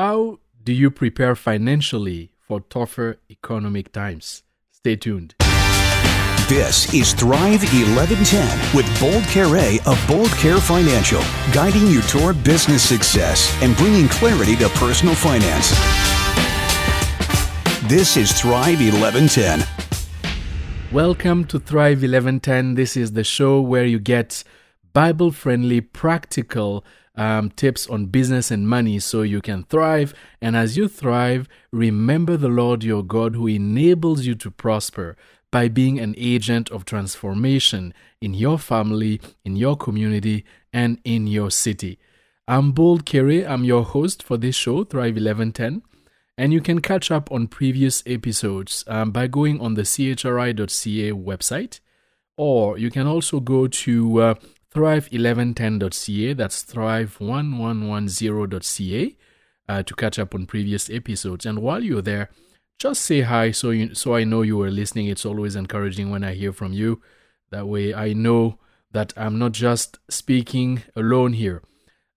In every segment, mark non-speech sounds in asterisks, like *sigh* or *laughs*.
how do you prepare financially for tougher economic times? Stay tuned. This is Thrive 1110 with Bold Kere of Bold Kere Financial, guiding you toward business success and bringing clarity to personal finance. This is Thrive 1110. Welcome to Thrive 1110. This is the show where you get Bible friendly, practical um, tips on business and money so you can thrive. And as you thrive, remember the Lord your God who enables you to prosper by being an agent of transformation in your family, in your community, and in your city. I'm Bold Kere. I'm your host for this show, Thrive 1110. And you can catch up on previous episodes um, by going on the chri.ca website, or you can also go to uh, thrive1110.ca. That's thrive1110.ca uh, to catch up on previous episodes. And while you're there, just say hi so you so I know you were listening. It's always encouraging when I hear from you. That way I know that I'm not just speaking alone here.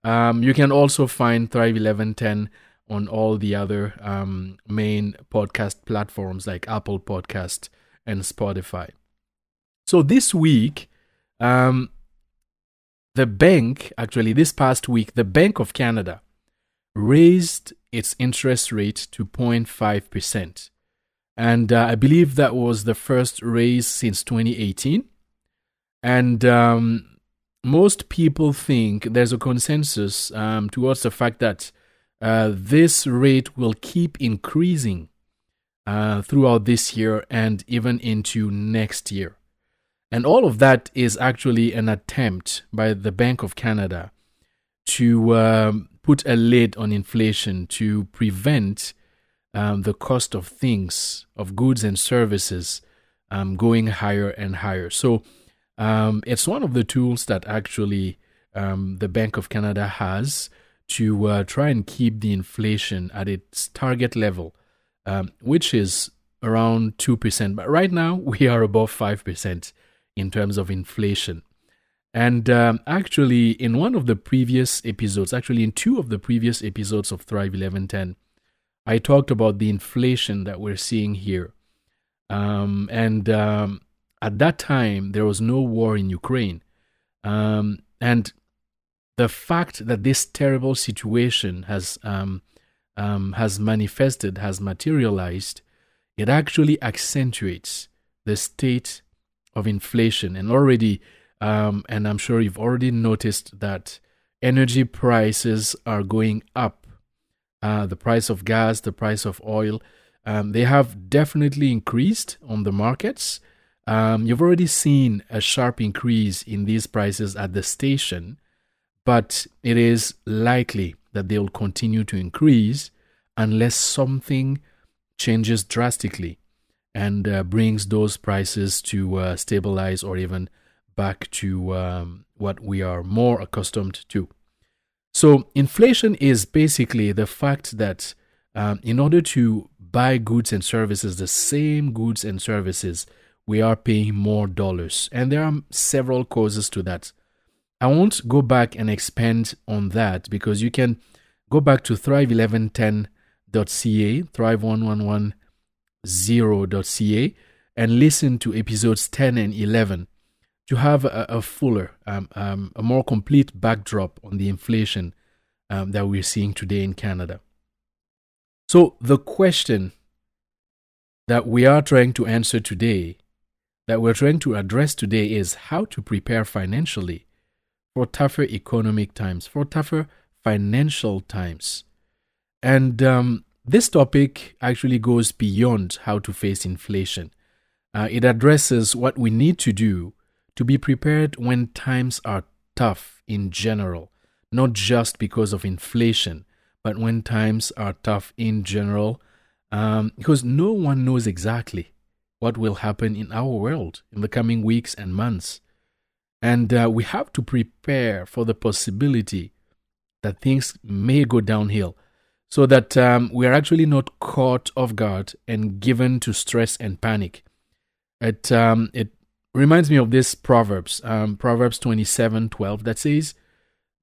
Um, you can also find Thrive 1110 on all the other um, main podcast platforms like Apple Podcast and Spotify. So this week, um, the bank, actually, this past week, the Bank of Canada raised its interest rate to 0.5%. And uh, I believe that was the first raise since 2018. And um, most people think there's a consensus um, towards the fact that uh, this rate will keep increasing uh, throughout this year and even into next year. And all of that is actually an attempt by the Bank of Canada to um, put a lid on inflation to prevent um, the cost of things, of goods and services, um, going higher and higher. So um, it's one of the tools that actually um, the Bank of Canada has to uh, try and keep the inflation at its target level, um, which is around 2%. But right now, we are above 5% in terms of inflation. And um, actually, in one of the previous episodes, actually in two of the previous episodes of Thrive 1110, I talked about the inflation that we're seeing here. Um, and um, at that time, there was no war in Ukraine. Um, and the fact that this terrible situation has um, um, has manifested, has materialized, it actually accentuates the state of inflation. And already um, and I'm sure you've already noticed that energy prices are going up. Uh, the price of gas, the price of oil, um, they have definitely increased on the markets. Um, you've already seen a sharp increase in these prices at the station, but it is likely that they will continue to increase unless something changes drastically and uh, brings those prices to uh, stabilize or even back to um, what we are more accustomed to. So, inflation is basically the fact that um, in order to buy goods and services, the same goods and services, we are paying more dollars. And there are several causes to that. I won't go back and expand on that because you can go back to thrive1110.ca, thrive1110.ca, and listen to episodes 10 and 11 to have a, a fuller, um, um, a more complete backdrop on the inflation um, that we're seeing today in Canada. So, the question that we are trying to answer today, that we're trying to address today, is how to prepare financially for tougher economic times, for tougher financial times. And um, this topic actually goes beyond how to face inflation. Uh, it addresses what we need to do to be prepared when times are tough in general, not just because of inflation, but when times are tough in general, um, because no one knows exactly what will happen in our world in the coming weeks and months. And uh, we have to prepare for the possibility that things may go downhill so that um, we are actually not caught off guard and given to stress and panic. It, um, it reminds me of this Proverbs, um, Proverbs 27 12, that says,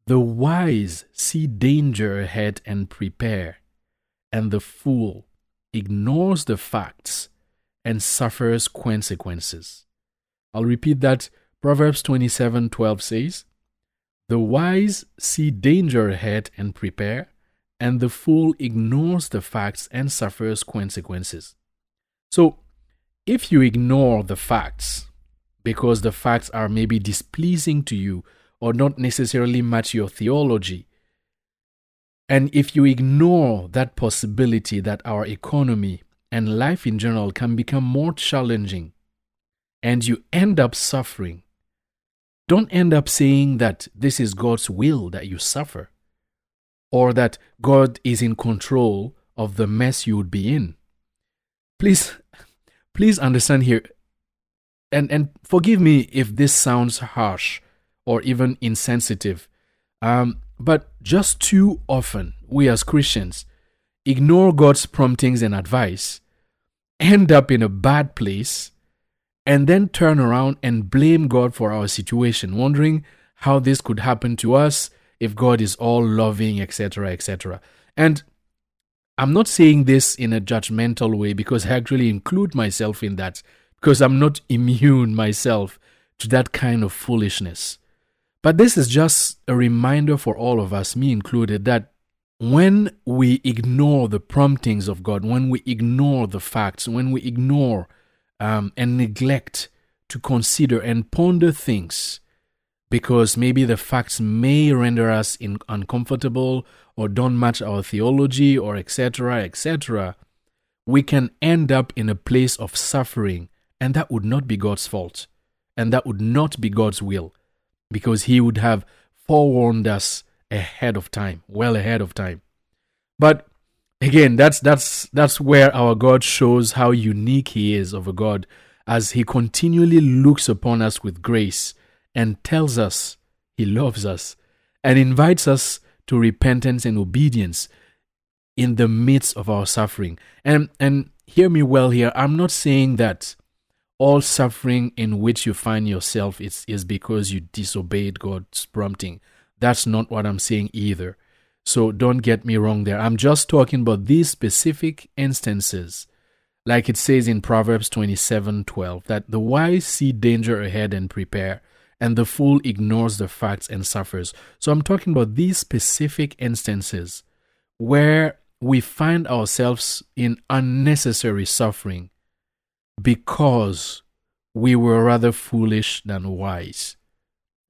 The wise see danger ahead and prepare, and the fool ignores the facts and suffers consequences. I'll repeat that. Proverbs 27:12 says, "The wise see danger ahead and prepare, and the fool ignores the facts and suffers consequences." So, if you ignore the facts because the facts are maybe displeasing to you or not necessarily match your theology, and if you ignore that possibility that our economy and life in general can become more challenging, and you end up suffering, don't end up saying that this is God's will that you suffer, or that God is in control of the mess you would be in. Please, please understand here, and, and forgive me if this sounds harsh or even insensitive. Um, but just too often, we as Christians ignore God's promptings and advice, end up in a bad place, and then turn around and blame God for our situation, wondering how this could happen to us if God is all loving, etc., etc. And I'm not saying this in a judgmental way because I actually include myself in that because I'm not immune myself to that kind of foolishness. But this is just a reminder for all of us, me included, that when we ignore the promptings of God, when we ignore the facts, when we ignore um, and neglect to consider and ponder things, because maybe the facts may render us in, uncomfortable or don't match our theology or etc., etc., we can end up in a place of suffering, and that would not be God's fault, and that would not be God's will because he would have forewarned us ahead of time, well ahead of time. But again, that's that's that's where our God shows how unique he is of a God as he continually looks upon us with grace and tells us he loves us and invites us to repentance and obedience in the midst of our suffering. And and hear me well here, I'm not saying that all suffering in which you find yourself is, is because you disobeyed God's prompting. That's not what I'm saying either. So don't get me wrong there. I'm just talking about these specific instances. Like it says in Proverbs 27:12 that the wise see danger ahead and prepare, and the fool ignores the facts and suffers. So I'm talking about these specific instances where we find ourselves in unnecessary suffering because we were rather foolish than wise,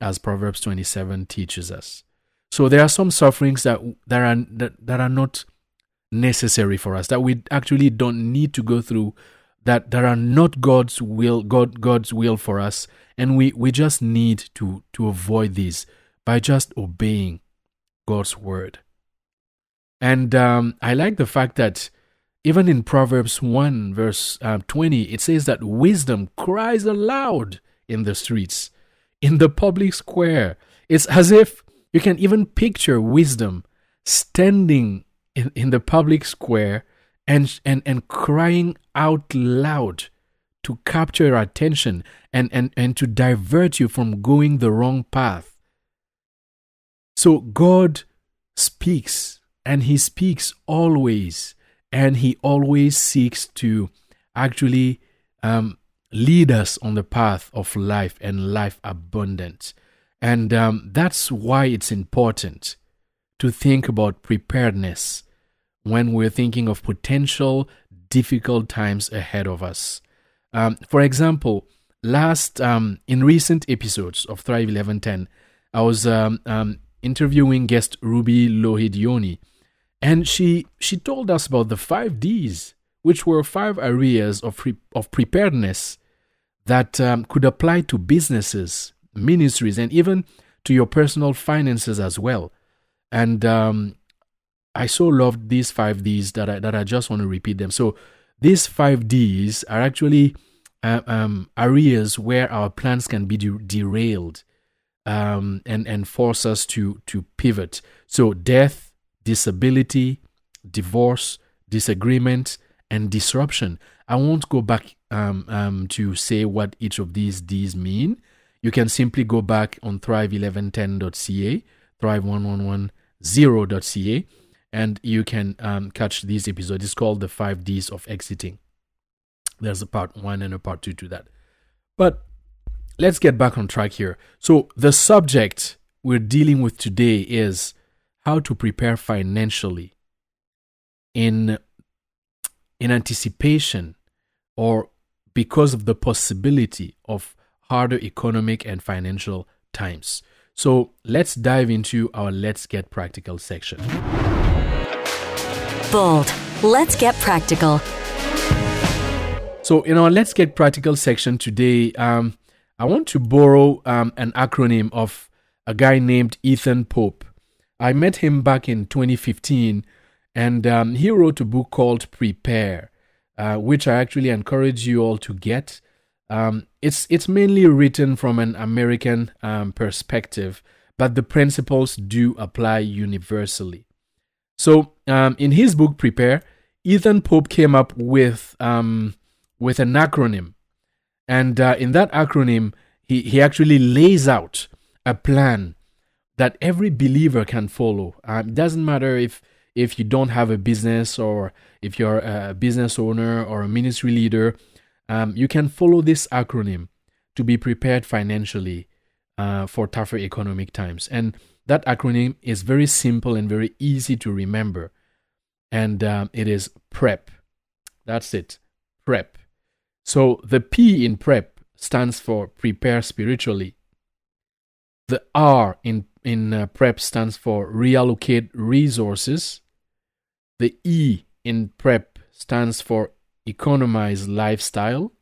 as Proverbs 27 teaches us. So there are some sufferings that, that, are, that, that are not necessary for us, that we actually don't need to go through, that, that are not God's will, God, God's will for us, and we, we just need to, to avoid these by just obeying God's word. And um, I like the fact that even in Proverbs 1, verse uh, 20, it says that wisdom cries aloud in the streets, in the public square. It's as if you can even picture wisdom standing in, in the public square and, and, and crying out loud to capture your attention and, and, and to divert you from going the wrong path. So God speaks, and He speaks always and he always seeks to actually um, lead us on the path of life and life abundant. And um, that's why it's important to think about preparedness when we're thinking of potential difficult times ahead of us. Um, for example, last um, in recent episodes of Thrive 1110, I was um, um, interviewing guest Ruby Lohidioni, and she she told us about the five D's, which were five areas of pre- of preparedness that um, could apply to businesses, ministries, and even to your personal finances as well. And um, I so loved these five D's that I, that I just want to repeat them. So these five D's are actually uh, um, areas where our plans can be de- derailed um, and and force us to to pivot. So death, disability, divorce, disagreement, and disruption. I won't go back um, um, to say what each of these D's mean. You can simply go back on thrive1110.ca, thrive1110.ca, and you can um, catch this episode. It's called the five D's of exiting. There's a part one and a part two to that. But let's get back on track here. So, the subject we're dealing with today is how to prepare financially in, in anticipation or because of the possibility of harder economic and financial times. So, let's dive into our Let's Get Practical section. Bold. Let's get practical. So, in our Let's Get Practical section today, um, I want to borrow um, an acronym of a guy named Ethan Pope. I met him back in 2015, and um, he wrote a book called Prepare, uh, which I actually encourage you all to get. Um, it's it's mainly written from an American um, perspective, but the principles do apply universally. So, um, in his book Prepare, Ethan Pope came up with um, with an acronym. And uh, in that acronym, he, he actually lays out a plan that every believer can follow. Um, it doesn't matter if if you don't have a business or if you're a business owner or a ministry leader, um, you can follow this acronym to be prepared financially uh, for tougher economic times. And that acronym is very simple and very easy to remember. And um, it is PREP. That's it. PREP. So the P in PREP stands for prepare spiritually. The R in, in uh, PREP stands for reallocate resources. The E in PREP stands for economize lifestyle.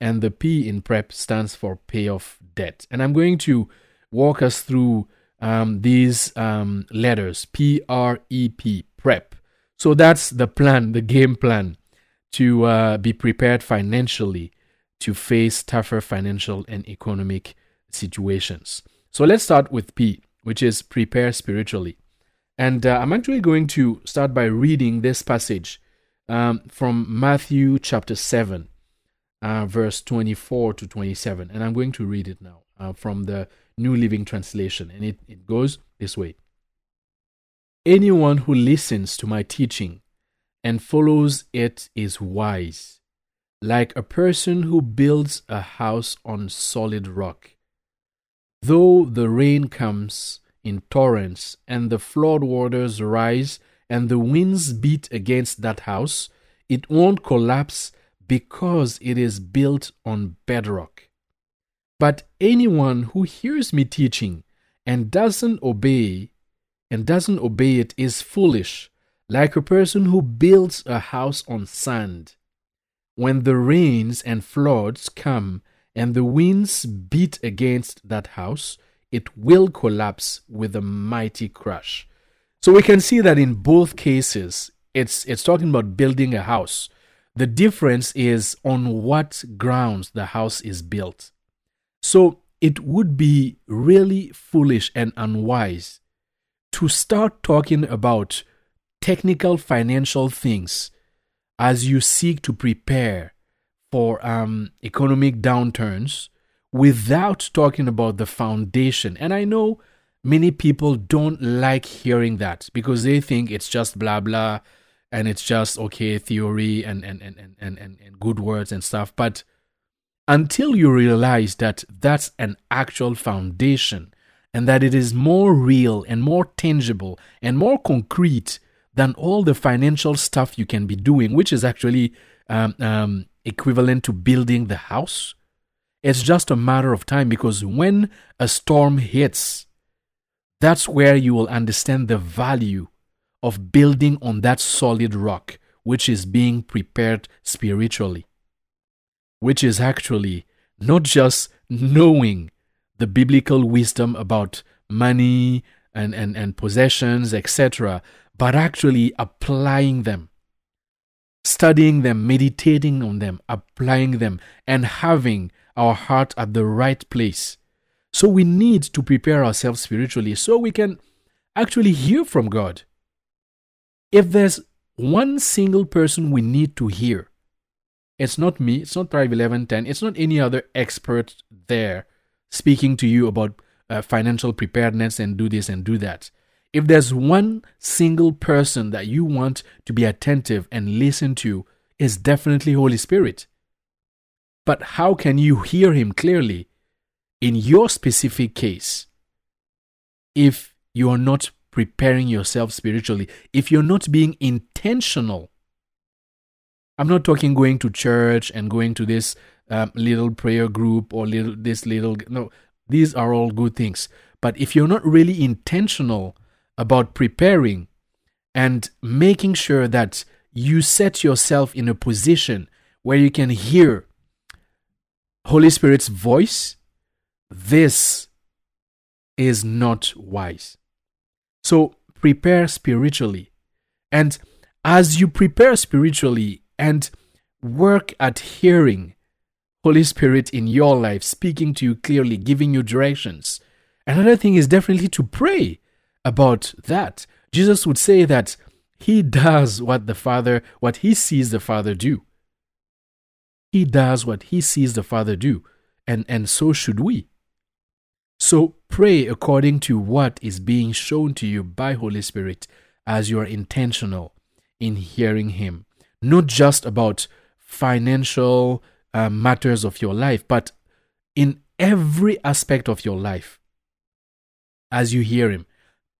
And the P in PREP stands for pay off debt. And I'm going to walk us through um, these um, letters P R E P, PREP. So that's the plan, the game plan to uh, be prepared financially to face tougher financial and economic situations. So let's start with P, which is prepare spiritually. And uh, I'm actually going to start by reading this passage um, from Matthew chapter 7, uh, verse 24 to 27. And I'm going to read it now uh, from the New Living Translation. And it, it goes this way Anyone who listens to my teaching and follows it is wise, like a person who builds a house on solid rock. Though the rain comes in torrents, and the flood waters rise, and the winds beat against that house, it won't collapse because it is built on bedrock. But anyone who hears me teaching and doesn't obey, and doesn't obey it is foolish like a person who builds a house on sand. When the rains and floods come and the winds beat against that house, it will collapse with a mighty crash. So we can see that in both cases, it's, it's talking about building a house. The difference is on what grounds the house is built. So it would be really foolish and unwise to start talking about technical financial things as you seek to prepare for um, economic downturns without talking about the foundation. And I know many people don't like hearing that because they think it's just blah blah and it's just okay theory and and, and, and, and, and good words and stuff. But until you realize that that's an actual foundation and that it is more real and more tangible and more concrete than all the financial stuff you can be doing, which is actually um, um, equivalent to building the house. It's just a matter of time because when a storm hits, that's where you will understand the value of building on that solid rock, which is being prepared spiritually, which is actually not just knowing the biblical wisdom about money and, and, and possessions, etc., but actually applying them, studying them, meditating on them, applying them, and having our heart at the right place. So we need to prepare ourselves spiritually so we can actually hear from God. If there's one single person we need to hear, it's not me, it's not Thrive 1110, it's not any other expert there speaking to you about uh, financial preparedness and do this and do that. If there's one single person that you want to be attentive and listen to, is definitely Holy Spirit. But how can you hear him clearly in your specific case if you are not preparing yourself spiritually, if you're not being intentional? I'm not talking going to church and going to this um, little prayer group or little this little no these are all good things. But if you're not really intentional about preparing and making sure that you set yourself in a position where you can hear holy spirit's voice this is not wise. So prepare spiritually. And as you prepare spiritually and work at hearing Holy Spirit in your life, speaking to you clearly, giving you directions. Another thing is definitely to pray about that. Jesus would say that he does what the Father, what he sees the Father do. He does what he sees the Father do, and, and so should we. So pray according to what is being shown to you by Holy Spirit as you are intentional in hearing Him. Not just about financial uh, matters of your life, but in every aspect of your life. As you hear Him,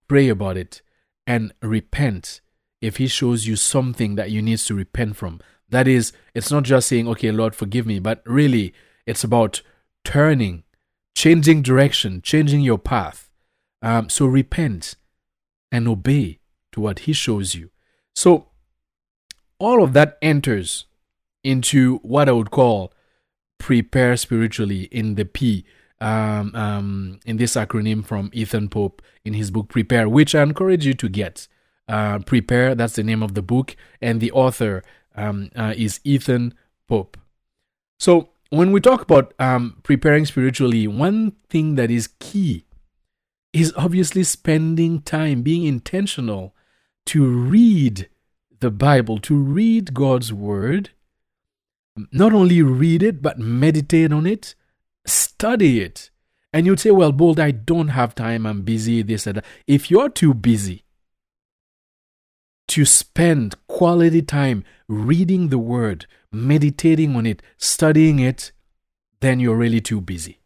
pray about it and repent if He shows you something that you need to repent from. That is, it's not just saying, okay, Lord, forgive me, but really, it's about turning, changing direction, changing your path. Um, so repent and obey to what He shows you. So, all of that enters into what I would call prepare spiritually in the P. Um, um, in this acronym from Ethan Pope in his book Prepare, which I encourage you to get. Uh, Prepare, that's the name of the book, and the author um, uh, is Ethan Pope. So, when we talk about um, preparing spiritually, one thing that is key is obviously spending time, being intentional to read the Bible, to read God's Word, not only read it, but meditate on it, study it. And you'd say, well, Bold, I don't have time, I'm busy, this and that. If you're too busy to spend quality time reading the Word, meditating on it, studying it, then you're really too busy.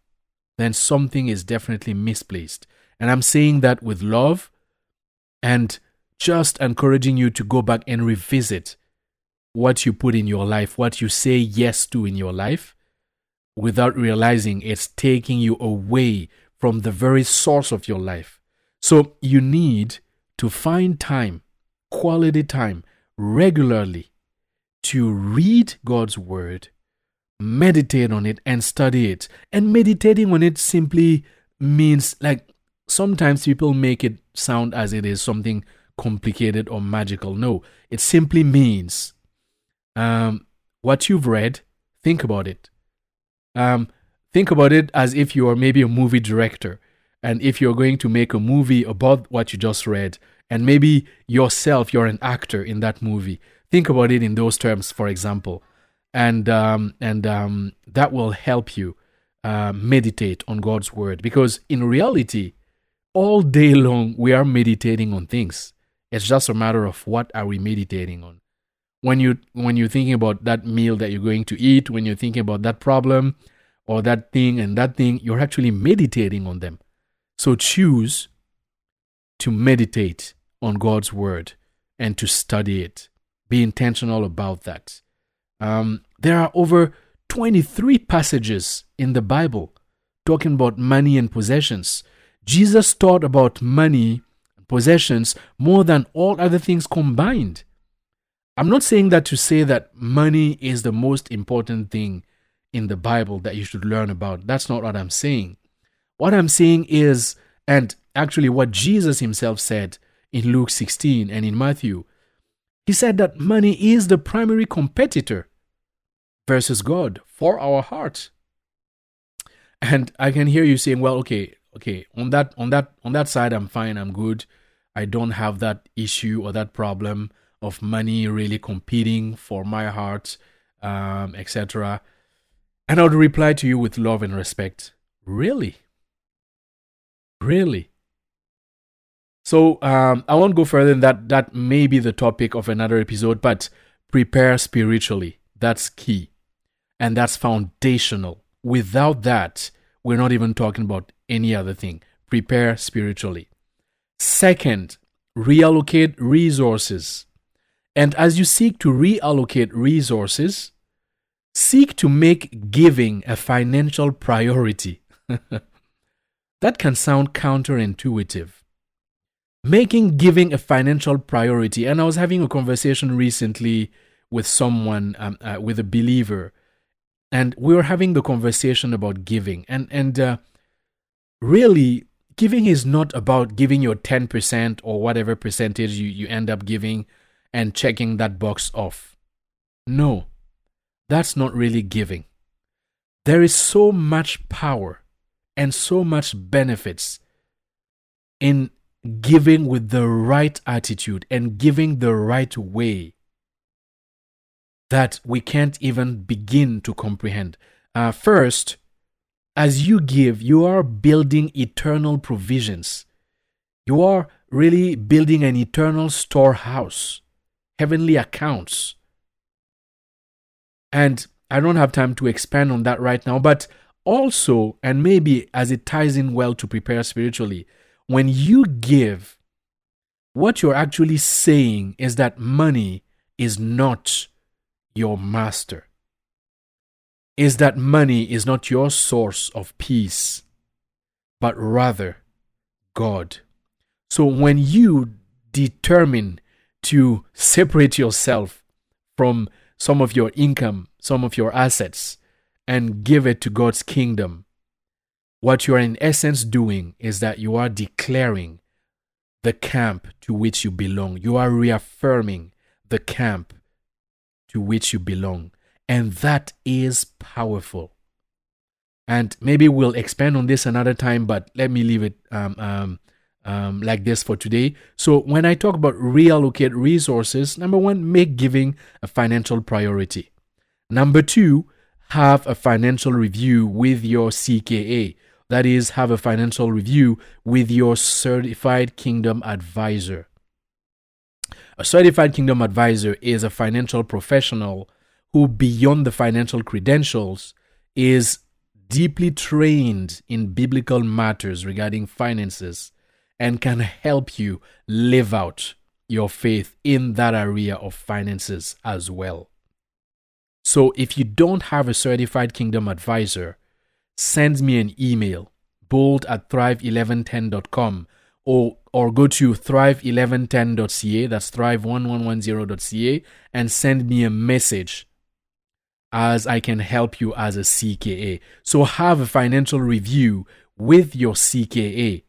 Then something is definitely misplaced. And I'm saying that with love and just encouraging you to go back and revisit what you put in your life, what you say yes to in your life, without realizing it's taking you away from the very source of your life. So you need to find time, quality time, regularly to read God's Word, meditate on it, and study it. And meditating on it simply means like sometimes people make it sound as it is something complicated or magical. No, it simply means um, what you've read, think about it. Um, think about it as if you are maybe a movie director. And if you're going to make a movie about what you just read, and maybe yourself, you're an actor in that movie, think about it in those terms, for example. And, um, and um, that will help you uh, meditate on God's word. Because in reality, all day long, we are meditating on things. It's just a matter of what are we meditating on when you when you're thinking about that meal that you're going to eat, when you're thinking about that problem or that thing and that thing, you're actually meditating on them. So choose to meditate on God's word and to study it. Be intentional about that. Um, there are over 23 passages in the Bible talking about money and possessions. Jesus taught about money possessions more than all other things combined. I'm not saying that to say that money is the most important thing in the Bible that you should learn about. That's not what I'm saying. What I'm saying is, and actually what Jesus himself said in Luke 16 and in Matthew, he said that money is the primary competitor versus God for our heart. And I can hear you saying, well, okay, okay, on that on that on that side I'm fine, I'm good. I don't have that issue or that problem of money really competing for my heart, um, etc. And I would reply to you with love and respect. Really? Really? So um, I won't go further than that. That may be the topic of another episode, but prepare spiritually. That's key. And that's foundational. Without that, we're not even talking about any other thing. Prepare spiritually. Second, reallocate resources. And as you seek to reallocate resources, seek to make giving a financial priority. *laughs* that can sound counterintuitive. Making giving a financial priority. And I was having a conversation recently with someone, um, uh, with a believer, and we were having the conversation about giving. And, and uh, really, giving is not about giving your 10% or whatever percentage you, you end up giving and checking that box off. No, that's not really giving. There is so much power and so much benefits in giving with the right attitude and giving the right way that we can't even begin to comprehend. Uh, first, as you give, you are building eternal provisions. You are really building an eternal storehouse, heavenly accounts. And I don't have time to expand on that right now, but also, and maybe as it ties in well to prepare spiritually, when you give, what you're actually saying is that money is not your master is that money is not your source of peace, but rather God. So when you determine to separate yourself from some of your income, some of your assets, and give it to God's kingdom, what you are in essence doing is that you are declaring the camp to which you belong. You are reaffirming the camp to which you belong. And that is powerful. And maybe we'll expand on this another time, but let me leave it um, um, um, like this for today. So, when I talk about reallocate resources, number one, make giving a financial priority. Number two, have a financial review with your CKA. That is, have a financial review with your certified kingdom advisor. A certified kingdom advisor is a financial professional who, beyond the financial credentials, is deeply trained in biblical matters regarding finances and can help you live out your faith in that area of finances as well. So, if you don't have a certified kingdom advisor, send me an email bold at thrive1110.com or or go to thrive1110.ca that's thrive1110.ca and send me a message as I can help you as a CKA. So have a financial review with your CKA.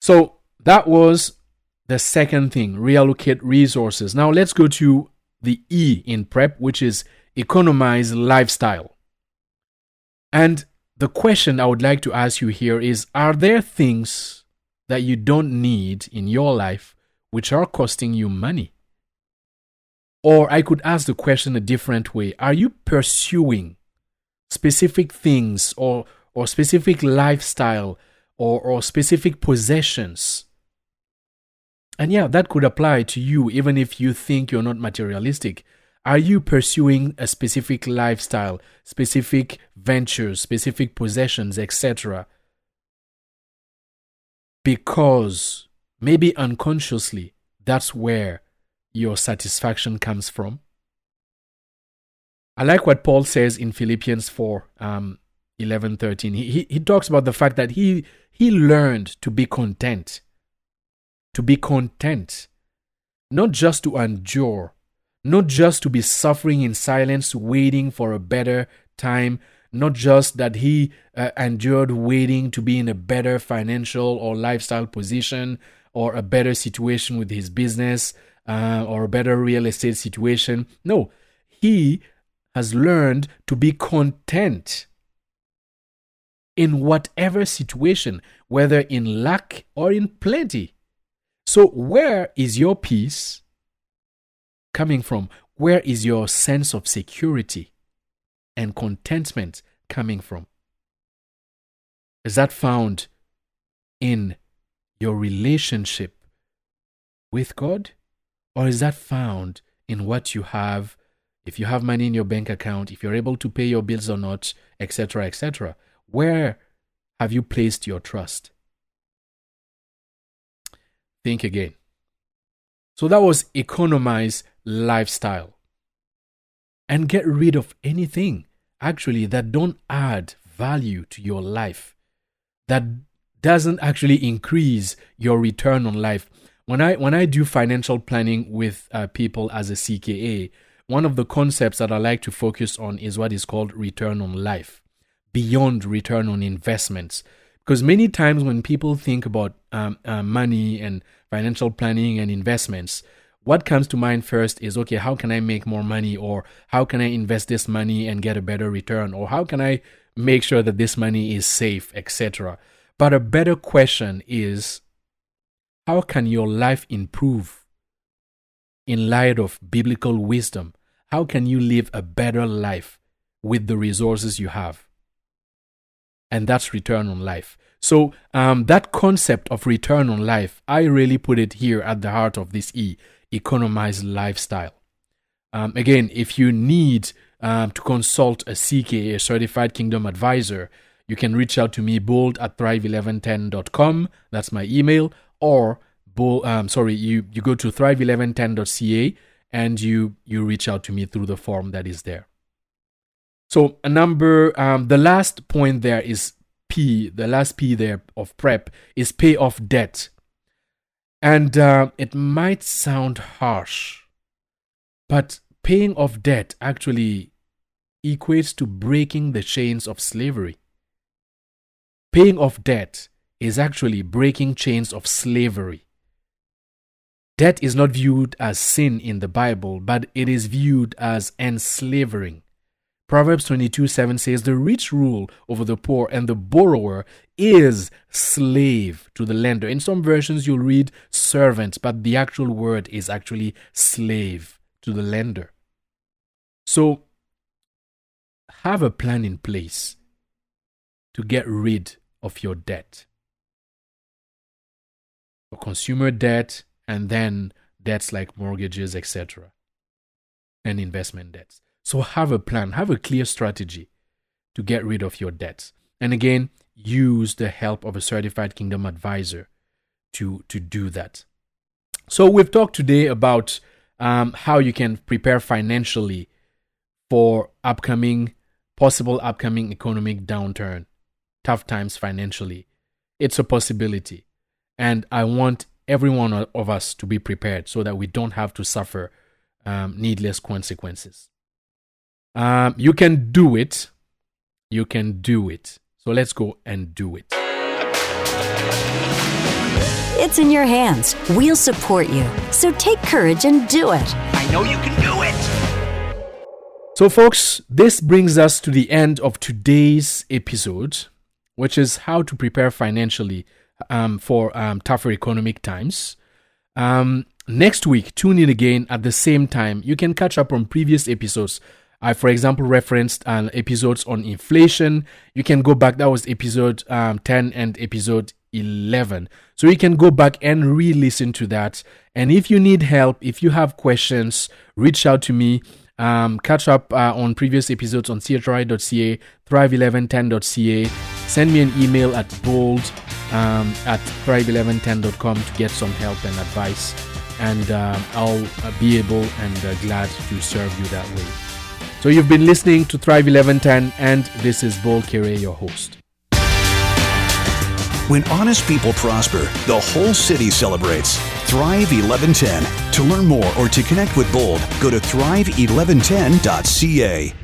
So that was the second thing reallocate resources. Now let's go to the E in prep, which is economize lifestyle. And the question I would like to ask you here is Are there things that you don't need in your life which are costing you money? Or I could ask the question a different way Are you pursuing specific things or, or specific lifestyle or, or specific possessions? And yeah, that could apply to you even if you think you're not materialistic. Are you pursuing a specific lifestyle, specific ventures, specific possessions, etc.? Because maybe unconsciously, that's where your satisfaction comes from. I like what Paul says in Philippians 4 um, 11 13. He, he, he talks about the fact that he, he learned to be content. To be content. Not just to endure, not just to be suffering in silence, waiting for a better time, not just that he uh, endured waiting to be in a better financial or lifestyle position or a better situation with his business, uh, or a better real estate situation. No, he has learned to be content in whatever situation, whether in lack or in plenty. So, where is your peace coming from? Where is your sense of security and contentment coming from? Is that found in your relationship with God? Or is that found in what you have? If you have money in your bank account, if you're able to pay your bills or not, etc., etc. Where have you placed your trust? Think again. So that was economize lifestyle. And get rid of anything actually that don't add value to your life. That doesn't actually increase your return on life. When I when I do financial planning with uh, people as a CKA, one of the concepts that I like to focus on is what is called return on life, beyond return on investments. Because many times when people think about um, uh, money and financial planning and investments, what comes to mind first is okay, how can I make more money? Or how can I invest this money and get a better return? Or how can I make sure that this money is safe, etc. But a better question is how can your life improve in light of biblical wisdom? How can you live a better life with the resources you have? And that's return on life. So, um, that concept of return on life, I really put it here at the heart of this E economize lifestyle. Um, again, if you need um, to consult a CKA, a certified kingdom advisor, you can reach out to me bold at thrive1110.com. That's my email. Or, bold, um, sorry, you, you go to thrive1110.ca and you, you reach out to me through the form that is there. So, a number, um, the last point there is P, the last P there of prep is pay off debt. And uh, it might sound harsh, but paying off debt actually equates to breaking the chains of slavery. Paying off debt is actually breaking chains of slavery. Debt is not viewed as sin in the Bible, but it is viewed as enslaving. Proverbs 22 7 says, The rich rule over the poor, and the borrower is slave to the lender. In some versions, you'll read servant, but the actual word is actually slave to the lender. So, have a plan in place to get rid of your debt. Consumer debt, and then debts like mortgages, etc., and investment debts. So have a plan, have a clear strategy to get rid of your debts. And again, use the help of a certified kingdom advisor to, to do that. So we've talked today about um, how you can prepare financially for upcoming, possible upcoming economic downturn, tough times financially. It's a possibility. And I want every one of us to be prepared so that we don't have to suffer um, needless consequences. Um, you can do it. You can do it. So let's go and do it. It's in your hands. We'll support you. So take courage and do it. I know you can do it. So, folks, this brings us to the end of today's episode, which is how to prepare financially um, for um, tougher economic times. Um, next week, tune in again at the same time. You can catch up on previous episodes I, for example, referenced uh, episodes on inflation. You can go back, that was episode um, 10 and episode 11. So you can go back and re listen to that. And if you need help, if you have questions, reach out to me. Um, catch up uh, on previous episodes on chri.ca, thrive1110.ca. Send me an email at bold um, at thrive1110.com to get some help and advice. And uh, I'll uh, be able and uh, glad to serve you that way. So you've been listening to Thrive 1110, and this is Bol Kere, your host. When honest people prosper, the whole city celebrates. Thrive 1110. To learn more or to connect with Bold, go to thrive1110.ca.